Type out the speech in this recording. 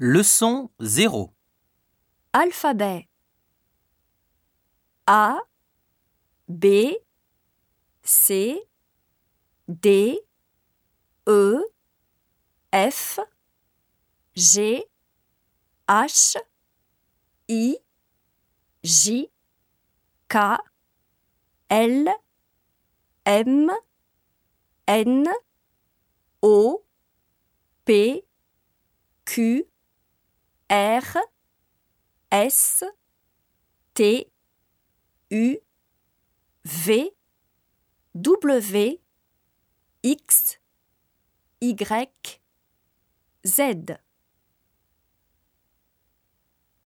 Leçon 0. Alphabet A B C D E F G H I J K L M N O P Q R S T U V W X Y Z